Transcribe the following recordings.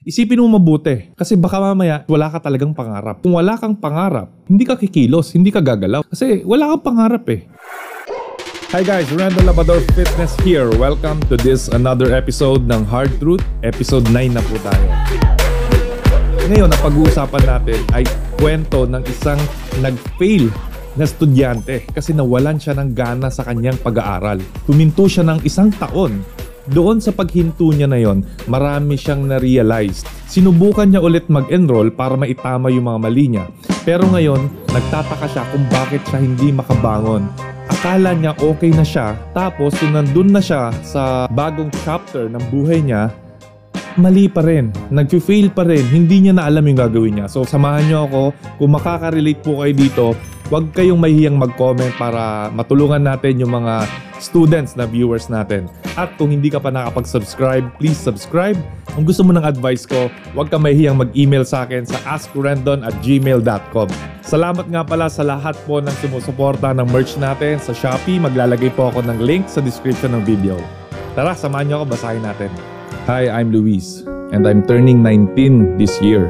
Isipin mo mabuti kasi baka mamaya wala ka talagang pangarap. Kung wala kang pangarap, hindi ka kikilos, hindi ka gagalaw. Kasi wala kang pangarap eh. Hi guys, Randall Labador Fitness here. Welcome to this another episode ng Hard Truth. Episode 9 na po tayo. Ngayon, ang pag-uusapan natin ay kwento ng isang nag-fail na estudyante kasi nawalan siya ng gana sa kanyang pag-aaral. Tuminto siya ng isang taon doon sa paghinto niya na yon, marami siyang na-realize. Sinubukan niya ulit mag-enroll para maitama yung mga mali niya. Pero ngayon, nagtataka siya kung bakit siya hindi makabangon. Akala niya okay na siya, tapos kung nandun na siya sa bagong chapter ng buhay niya, mali pa rin. Nag-fail pa rin. Hindi niya na alam yung gagawin niya. So samahan niyo ako. Kung makaka-relate po kayo dito, huwag kayong mahihiyang mag-comment para matulungan natin yung mga students na viewers natin. At kung hindi ka pa nakapag-subscribe, please subscribe. Kung gusto mo ng advice ko, huwag ka mahihiyang mag-email sa akin sa askrendon at gmail.com. Salamat nga pala sa lahat po ng sumusuporta ng merch natin sa Shopee. Maglalagay po ako ng link sa description ng video. Tara, samahan niyo ako, basahin natin. Hi, I'm Luis and I'm turning 19 this year.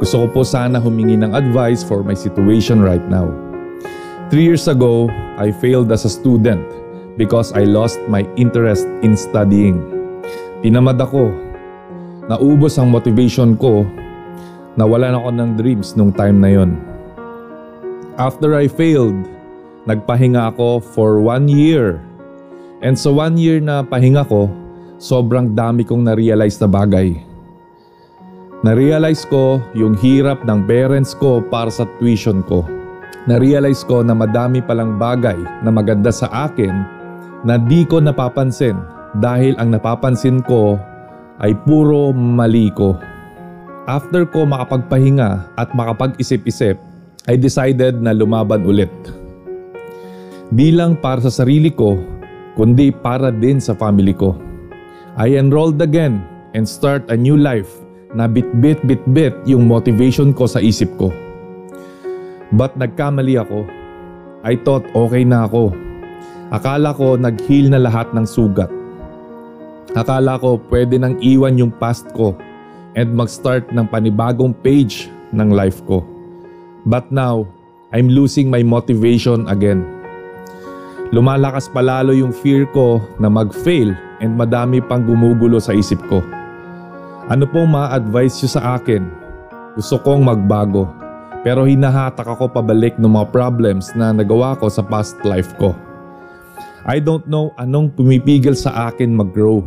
Gusto ko po sana humingi ng advice for my situation right now. Three years ago, I failed as a student because I lost my interest in studying. Tinamad ako. Naubos ang motivation ko. Nawalan ako ng dreams nung time na yon. After I failed, nagpahinga ako for one year. And sa one year na pahinga ko, sobrang dami kong na-realize na bagay. Na-realize ko yung hirap ng parents ko para sa tuition ko. Na-realize ko na madami palang bagay na maganda sa akin na di ko napapansin dahil ang napapansin ko ay puro mali ko. After ko makapagpahinga at makapag-isip-isip, I decided na lumaban ulit. Di lang para sa sarili ko, kundi para din sa family ko. I enrolled again and start a new life na bit-bit-bit-bit yung motivation ko sa isip ko. But nagkamali ako. I thought okay na ako Akala ko nag-heal na lahat ng sugat. Akala ko pwede nang iwan yung past ko and mag-start ng panibagong page ng life ko. But now, I'm losing my motivation again. Lumalakas palalo yung fear ko na mag-fail and madami pang gumugulo sa isip ko. Ano pong ma-advise nyo sa akin? Gusto kong magbago pero hinahatak ako pabalik ng mga problems na nagawa ko sa past life ko. I don't know anong pumipigil sa akin mag-grow.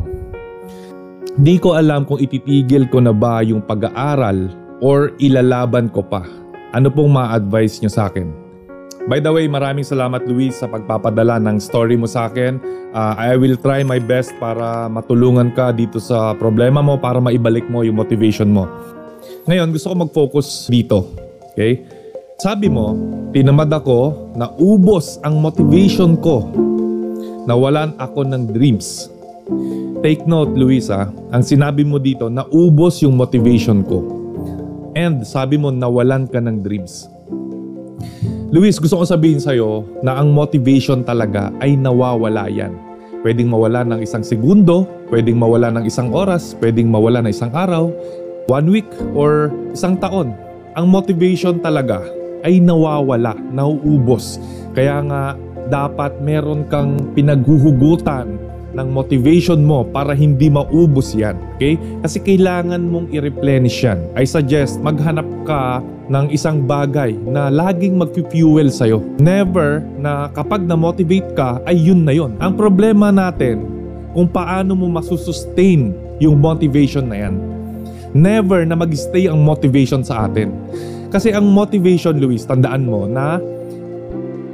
Di ko alam kung ipipigil ko na ba yung pag-aaral or ilalaban ko pa. Ano pong ma-advise nyo sa akin? By the way, maraming salamat Luis sa pagpapadala ng story mo sa akin. Uh, I will try my best para matulungan ka dito sa problema mo para maibalik mo yung motivation mo. Ngayon, gusto ko mag-focus dito. Okay? Sabi mo, tinamad ako na ubos ang motivation ko nawalan ako ng dreams. Take note, Luisa, ang sinabi mo dito, naubos yung motivation ko. And sabi mo, nawalan ka ng dreams. Luis, gusto ko sabihin sa'yo na ang motivation talaga ay nawawala yan. Pwedeng mawala ng isang segundo, pwedeng mawala ng isang oras, pwedeng mawala ng isang araw, one week, or isang taon. Ang motivation talaga ay nawawala, nauubos. Kaya nga dapat meron kang pinaghuhugutan ng motivation mo para hindi maubos yan. Okay? Kasi kailangan mong i-replenish yan. I suggest maghanap ka ng isang bagay na laging mag-fuel sa'yo. Never na kapag na-motivate ka, ay yun na yun. Ang problema natin, kung paano mo masusustain yung motivation na yan. Never na mag-stay ang motivation sa atin. Kasi ang motivation, Luis, tandaan mo na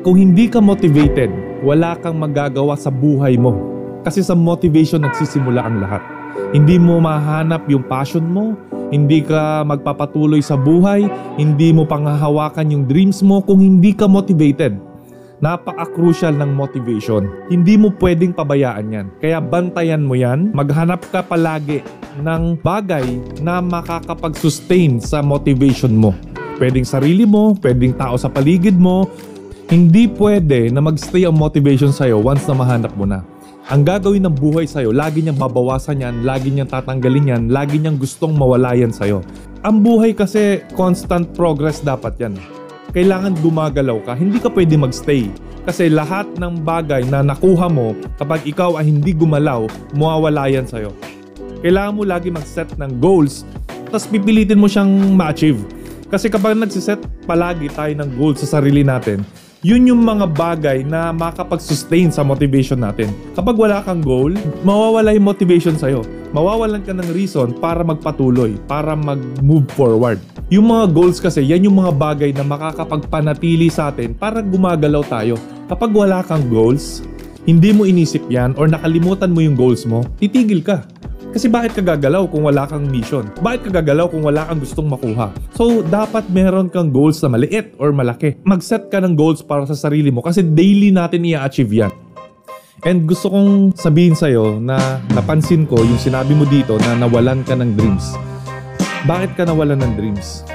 kung hindi ka motivated, wala kang magagawa sa buhay mo. Kasi sa motivation nagsisimula ang lahat. Hindi mo mahanap yung passion mo, hindi ka magpapatuloy sa buhay, hindi mo panghahawakan yung dreams mo kung hindi ka motivated. Napaka-crucial ng motivation. Hindi mo pwedeng pabayaan yan. Kaya bantayan mo yan, maghanap ka palagi ng bagay na makakapag-sustain sa motivation mo. Pwedeng sarili mo, pwedeng tao sa paligid mo, hindi pwede na magstay ang motivation sa'yo once na mahanap mo na. Ang gagawin ng buhay sa'yo, lagi niyang babawasan yan, lagi niyang tatanggalin yan, lagi niyang gustong mawala yan sa'yo. Ang buhay kasi, constant progress dapat yan. Kailangan gumagalaw ka, hindi ka pwede magstay. Kasi lahat ng bagay na nakuha mo, kapag ikaw ay hindi gumalaw, mawawala yan sa'yo. Kailangan mo lagi mag-set ng goals, tapos pipilitin mo siyang ma-achieve. Kasi kapag nagsiset palagi tayo ng goals sa sarili natin, yun yung mga bagay na makapag-sustain sa motivation natin. Kapag wala kang goal, mawawala yung motivation sa'yo. Mawawalan ka ng reason para magpatuloy, para mag-move forward. Yung mga goals kasi, yan yung mga bagay na makakapagpanatili sa atin para gumagalaw tayo. Kapag wala kang goals, hindi mo inisip yan or nakalimutan mo yung goals mo, titigil ka. Kasi bakit ka gagalaw kung wala kang mission? Bakit ka gagalaw kung wala kang gustong makuha? So, dapat meron kang goals na maliit or malaki. Mag-set ka ng goals para sa sarili mo kasi daily natin i-achieve yan. And gusto kong sabihin sa'yo na napansin ko yung sinabi mo dito na nawalan ka ng dreams. Bakit ka nawalan ng dreams?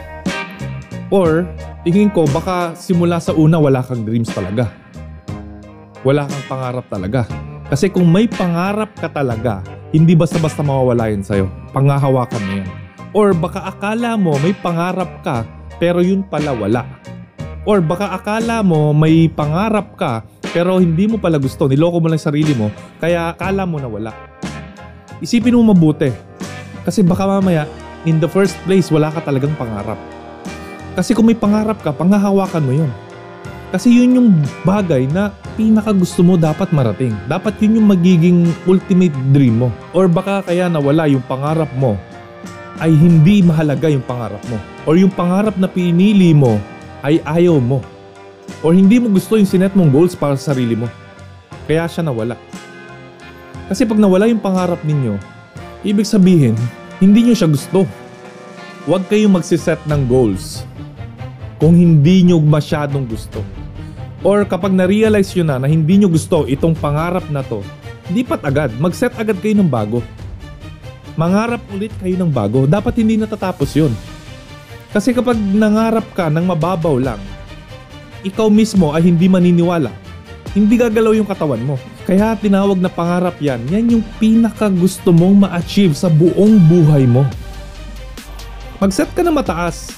Or, tingin ko baka simula sa una wala kang dreams talaga. Wala kang pangarap talaga. Kasi kung may pangarap ka talaga, hindi basta-basta mawawala yan sa'yo. Pangahawakan mo yan. Or baka akala mo may pangarap ka, pero yun pala wala. Or baka akala mo may pangarap ka, pero hindi mo pala gusto, niloko mo lang sarili mo, kaya akala mo na wala. Isipin mo mabuti. Kasi baka mamaya, in the first place, wala ka talagang pangarap. Kasi kung may pangarap ka, pangahawakan mo yun. Kasi yun yung bagay na pinaka gusto mo dapat marating. Dapat yun yung magiging ultimate dream mo. Or baka kaya nawala yung pangarap mo ay hindi mahalaga yung pangarap mo. Or yung pangarap na pinili mo ay ayaw mo. Or hindi mo gusto yung sinet mong goals para sa sarili mo. Kaya siya nawala. Kasi pag nawala yung pangarap ninyo, ibig sabihin, hindi nyo siya gusto. Huwag kayong magsiset ng goals kung hindi nyo masyadong gusto. Or kapag na-realize nyo na na hindi nyo gusto itong pangarap na to, di pat agad, mag-set agad kayo ng bago. Mangarap ulit kayo ng bago. Dapat hindi natatapos yun. Kasi kapag nangarap ka ng mababaw lang, ikaw mismo ay hindi maniniwala. Hindi gagalaw yung katawan mo. Kaya tinawag na pangarap yan, yan yung pinaka gusto mong ma-achieve sa buong buhay mo. Mag-set ka na mataas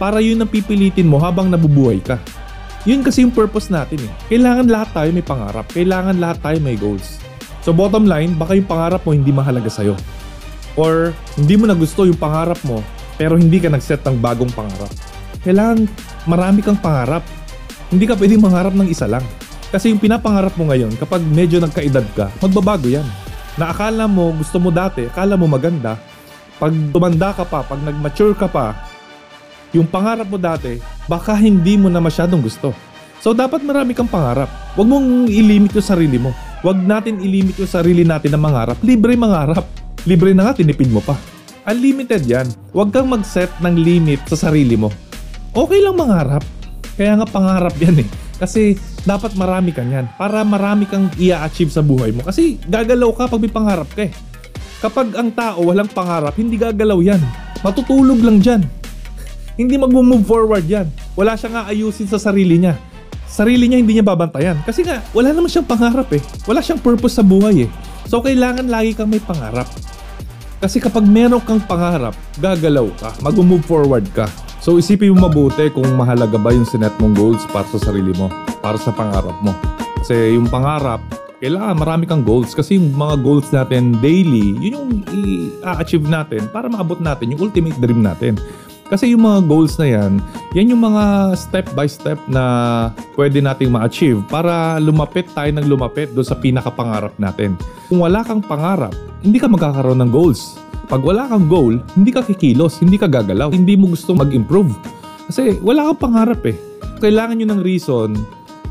para yun ang pipilitin mo habang nabubuhay ka. Yun kasi yung purpose natin eh. Kailangan lahat tayo may pangarap. Kailangan lahat tayo may goals. So bottom line, baka yung pangarap mo hindi mahalaga sa'yo. Or hindi mo na gusto yung pangarap mo pero hindi ka nag-set ng bagong pangarap. Kailangan marami kang pangarap. Hindi ka pwedeng mangarap ng isa lang. Kasi yung pinapangarap mo ngayon, kapag medyo nagkaedad ka, magbabago yan. Na akala mo, gusto mo dati, akala mo maganda, pag tumanda ka pa, pag nag-mature ka pa, yung pangarap mo dati, baka hindi mo na masyadong gusto. So dapat marami kang pangarap. Huwag mong ilimit yung sarili mo. Huwag natin ilimit yung sarili natin na mangarap. Libre mangarap. Libre na nga, tinipid mo pa. Unlimited yan. Huwag kang mag-set ng limit sa sarili mo. Okay lang mangarap. Kaya nga pangarap yan eh. Kasi dapat marami kang yan. Para marami kang i-achieve sa buhay mo. Kasi gagalaw ka pag may pangarap ka eh. Kapag ang tao walang pangarap, hindi gagalaw yan. Matutulog lang dyan hindi mag-move forward yan. Wala siyang aayusin sa sarili niya. Sarili niya hindi niya babantayan. Kasi nga, wala naman siyang pangarap eh. Wala siyang purpose sa buhay eh. So, kailangan lagi kang may pangarap. Kasi kapag meron kang pangarap, gagalaw ka, mag-move forward ka. So, isipin mo mabuti kung mahalaga ba yung sinet mong goals para sa sarili mo, para sa pangarap mo. Kasi yung pangarap, kailangan marami kang goals kasi yung mga goals natin daily, yun yung i-achieve natin para maabot natin yung ultimate dream natin. Kasi yung mga goals na yan, yan yung mga step by step na pwede nating ma-achieve para lumapit tayo ng lumapit doon sa pinakapangarap natin. Kung wala kang pangarap, hindi ka magkakaroon ng goals. Pag wala kang goal, hindi ka kikilos, hindi ka gagalaw, hindi mo gusto mag-improve. Kasi wala kang pangarap eh. Kailangan nyo ng reason,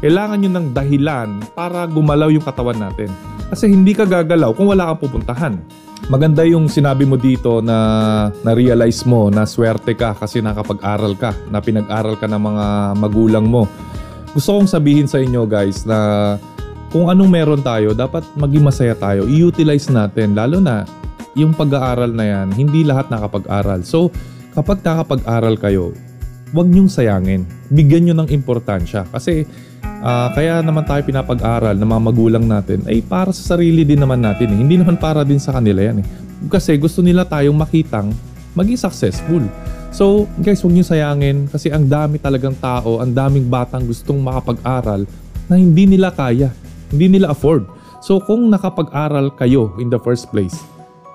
kailangan nyo ng dahilan para gumalaw yung katawan natin. Kasi hindi ka gagalaw kung wala kang pupuntahan. Maganda yung sinabi mo dito na na-realize mo na swerte ka kasi nakapag-aral ka, na pinag-aral ka ng mga magulang mo. Gusto kong sabihin sa inyo guys na kung anong meron tayo, dapat maging masaya tayo. I-utilize natin, lalo na yung pag-aaral na yan, hindi lahat nakapag-aral. So, kapag nakapag-aral kayo, huwag niyong sayangin. Bigyan niyo ng importansya. Kasi Ah, kaya naman tayo pinapag-aral ng mga magulang natin ay para sa sarili din naman natin. Eh. Hindi naman para din sa kanila yan. Eh. Kasi gusto nila tayong makitang maging successful. So guys, huwag niyo sayangin kasi ang dami talagang tao, ang daming batang gustong makapag-aral na hindi nila kaya, hindi nila afford. So kung nakapag-aral kayo in the first place,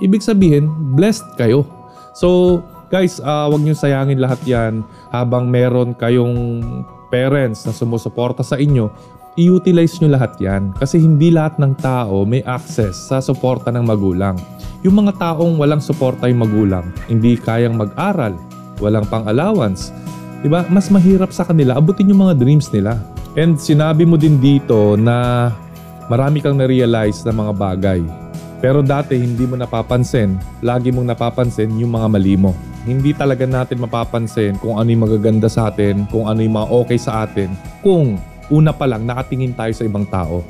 ibig sabihin, blessed kayo. So guys, uh, huwag niyo sayangin lahat yan habang meron kayong parents na sumusuporta sa inyo, i-utilize nyo lahat yan. Kasi hindi lahat ng tao may access sa suporta ng magulang. Yung mga taong walang suporta yung magulang, hindi kayang mag-aral, walang pang-allowance, diba? mas mahirap sa kanila abutin yung mga dreams nila. And sinabi mo din dito na marami kang na-realize na mga bagay. Pero dati hindi mo napapansin, lagi mong napapansin yung mga mali mo hindi talaga natin mapapansin kung ano yung magaganda sa atin, kung ano yung mga okay sa atin, kung una pa lang nakatingin tayo sa ibang tao.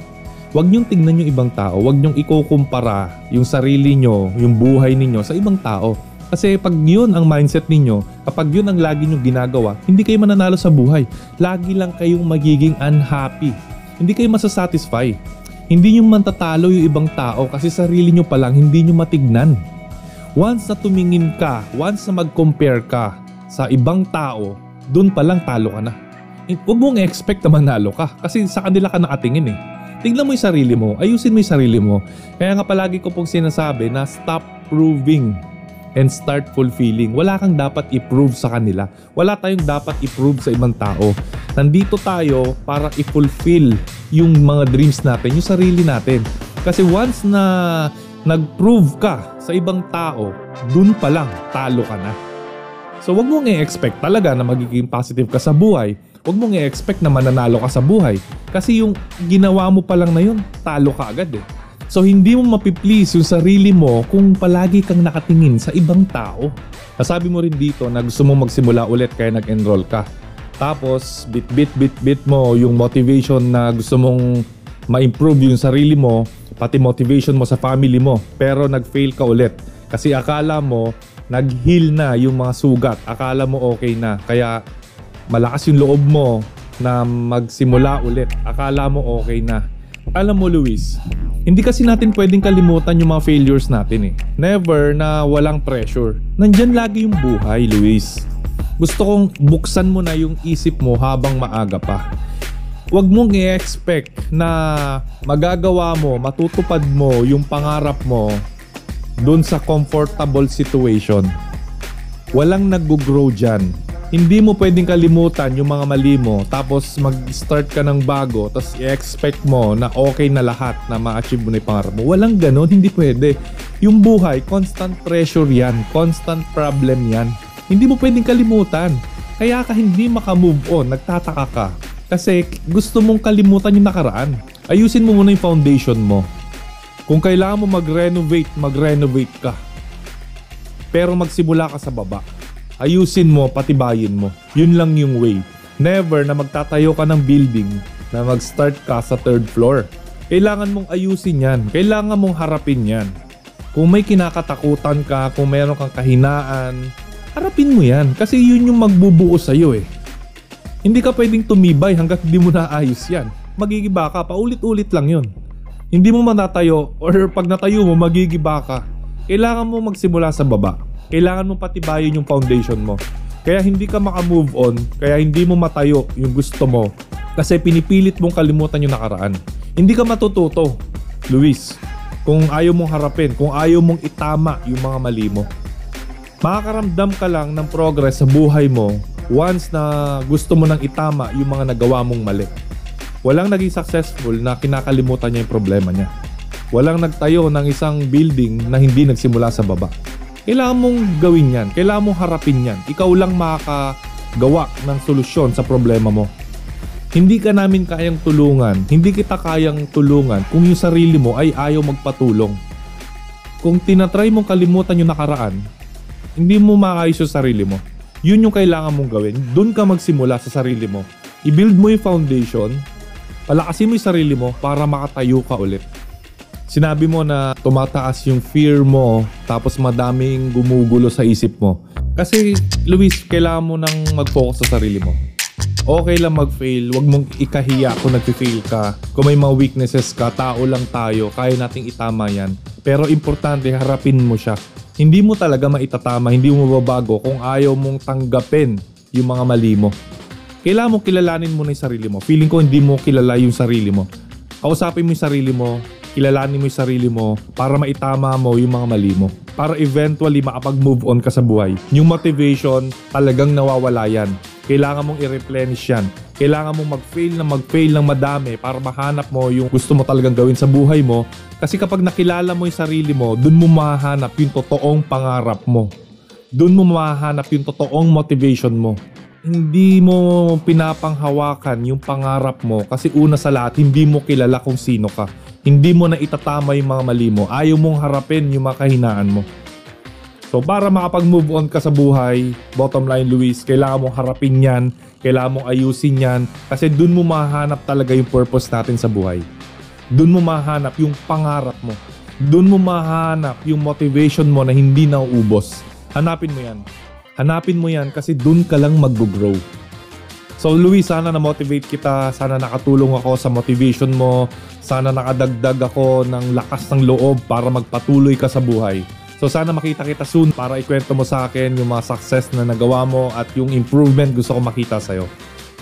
Huwag niyong tingnan yung ibang tao, huwag niyong ikukumpara yung sarili niyo, yung buhay ninyo sa ibang tao. Kasi pag yun ang mindset ninyo, kapag yun ang lagi niyong ginagawa, hindi kayo mananalo sa buhay. Lagi lang kayong magiging unhappy. Hindi kayo masasatisfy. Hindi nyo matatalo yung ibang tao kasi sarili nyo pa lang hindi nyo matignan. Once na tumingin ka, once na mag-compare ka sa ibang tao, dun pa lang talo ka na. Huwag mong expect na manalo ka kasi sa kanila ka nakatingin eh. Tignan mo yung sarili mo, ayusin mo yung sarili mo. Kaya nga palagi ko pong sinasabi na stop proving and start fulfilling. Wala kang dapat i-prove sa kanila. Wala tayong dapat i-prove sa ibang tao. Nandito tayo para i-fulfill yung mga dreams natin, yung sarili natin. Kasi once na nag-prove ka sa ibang tao, dun pa lang talo ka na. So wag mong i-expect talaga na magiging positive ka sa buhay. Wag mong i-expect na mananalo ka sa buhay. Kasi yung ginawa mo pa lang na yun, talo ka agad eh. So hindi mo mapiplease yung sarili mo kung palagi kang nakatingin sa ibang tao. Nasabi mo rin dito na gusto mong magsimula ulit kaya nag-enroll ka. Tapos bit bit bit bit mo yung motivation na gusto mong ma-improve yung sarili mo pati motivation mo sa family mo. Pero nag-fail ka ulit. Kasi akala mo nag-heal na yung mga sugat. Akala mo okay na. Kaya malakas yung loob mo na magsimula ulit. Akala mo okay na. Alam mo Luis hindi kasi natin pwedeng kalimutan yung mga failures natin eh. Never na walang pressure. Nandyan lagi yung buhay Luis gusto kong buksan mo na yung isip mo habang maaga pa Huwag mong i-expect na magagawa mo, matutupad mo yung pangarap mo doon sa comfortable situation. Walang nag-grow dyan. Hindi mo pwedeng kalimutan yung mga mali mo tapos mag-start ka ng bago tapos i-expect mo na okay na lahat na ma-achieve mo na yung pangarap mo. Walang ganun, hindi pwede. Yung buhay, constant pressure yan, constant problem yan. Hindi mo pwedeng kalimutan. Kaya ka hindi makamove on, nagtataka ka kasi gusto mong kalimutan yung nakaraan. Ayusin mo muna yung foundation mo. Kung kailangan mo mag-renovate, mag-renovate ka. Pero magsimula ka sa baba. Ayusin mo, patibayin mo. Yun lang yung way. Never na magtatayo ka ng building na mag-start ka sa third floor. Kailangan mong ayusin yan. Kailangan mong harapin yan. Kung may kinakatakutan ka, kung meron kang kahinaan, harapin mo yan. Kasi yun yung magbubuo sa'yo eh. Hindi ka pwedeng tumibay hanggat hindi mo naayos yan. Magigiba ka, paulit-ulit lang yon. Hindi mo manatayo or pag natayo mo, magigiba ka. Kailangan mo magsimula sa baba. Kailangan mo patibayin yung foundation mo. Kaya hindi ka makamove on, kaya hindi mo matayo yung gusto mo. Kasi pinipilit mong kalimutan yung nakaraan. Hindi ka matututo, Luis, kung ayaw mong harapin, kung ayaw mong itama yung mga mali mo. Makakaramdam ka lang ng progress sa buhay mo once na gusto mo nang itama yung mga nagawa mong mali. Walang naging successful na kinakalimutan niya yung problema niya. Walang nagtayo ng isang building na hindi nagsimula sa baba. Kailangan mong gawin yan. Kailangan mong harapin yan. Ikaw lang makakagawa ng solusyon sa problema mo. Hindi ka namin kayang tulungan. Hindi kita kayang tulungan kung yung sarili mo ay ayaw magpatulong. Kung tinatry mong kalimutan yung nakaraan, hindi mo maayos yung sarili mo yun yung kailangan mong gawin. Doon ka magsimula sa sarili mo. I-build mo yung foundation, palakasin mo yung sarili mo para makatayo ka ulit. Sinabi mo na tumataas yung fear mo tapos madaming gumugulo sa isip mo. Kasi Luis, kailangan mo nang mag-focus sa sarili mo. Okay lang mag-fail, wag mong ikahiya kung nag-fail ka. Kung may mga weaknesses ka, tao lang tayo, kaya nating itama yan. Pero importante, harapin mo siya. Hindi mo talaga maitatama, hindi mo mababago kung ayaw mong tanggapin yung mga mali mo. Kailangan mo kilalanin mo na yung sarili mo. Feeling ko hindi mo kilala yung sarili mo. Kausapin mo yung sarili mo, kilalanin mo yung sarili mo para maitama mo yung mga mali mo. Para eventually makapag-move on ka sa buhay. Yung motivation, talagang nawawala yan. Kailangan mong i-replenish yan. Kailangan mong mag-fail na mag-fail ng madami para mahanap mo yung gusto mo talagang gawin sa buhay mo. Kasi kapag nakilala mo yung sarili mo, dun mo mahanap yung totoong pangarap mo. Dun mo mahanap yung totoong motivation mo hindi mo pinapanghawakan yung pangarap mo kasi una sa lahat, hindi mo kilala kung sino ka. Hindi mo na itatama yung mga mali mo. Ayaw mong harapin yung mga kahinaan mo. So para makapag-move on ka sa buhay, bottom line Luis, kailangan mong harapin yan, kailangan mong ayusin yan, kasi dun mo mahanap talaga yung purpose natin sa buhay. Dun mo mahanap yung pangarap mo. Dun mo mahanap yung motivation mo na hindi nauubos. Hanapin mo yan. Hanapin mo yan kasi dun ka lang mag-grow. So Luis, sana na-motivate kita, sana nakatulong ako sa motivation mo, sana nakadagdag ako ng lakas ng loob para magpatuloy ka sa buhay. So sana makita kita soon para ikwento mo sa akin yung mga success na nagawa mo at yung improvement gusto ko makita sa'yo.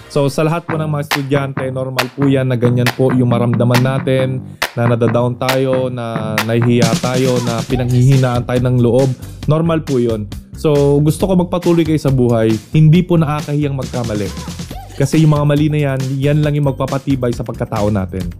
So sa lahat po ng mga estudyante, normal po yan na ganyan po yung maramdaman natin, na nadadown tayo, na nahihiya tayo, na pinanghihinaan tayo ng loob. Normal po yun. So, gusto ko magpatuloy kayo sa buhay. Hindi po nakakahiyang magkamali. Kasi yung mga mali na yan, yan lang yung magpapatibay sa pagkatao natin.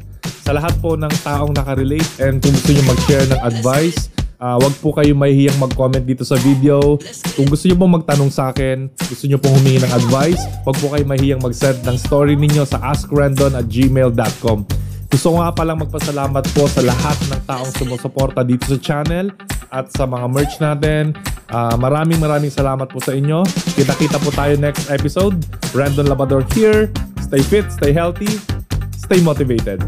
Sa lahat po ng taong nakarelate and kung gusto nyo mag-share ng advice, uh, wag po kayo mahihiyang mag-comment dito sa video. Kung gusto nyo pong magtanong sa akin, gusto nyo pong humingi ng advice, wag po kayo mahihiyang mag-send ng story ninyo sa askrandon at gmail.com. Gusto ko nga palang magpasalamat po sa lahat ng taong sumusuporta dito sa channel at sa mga merch natin. Uh, maraming maraming salamat po sa inyo. Kita-kita po tayo next episode. Brandon Labador here. Stay fit, stay healthy, stay motivated.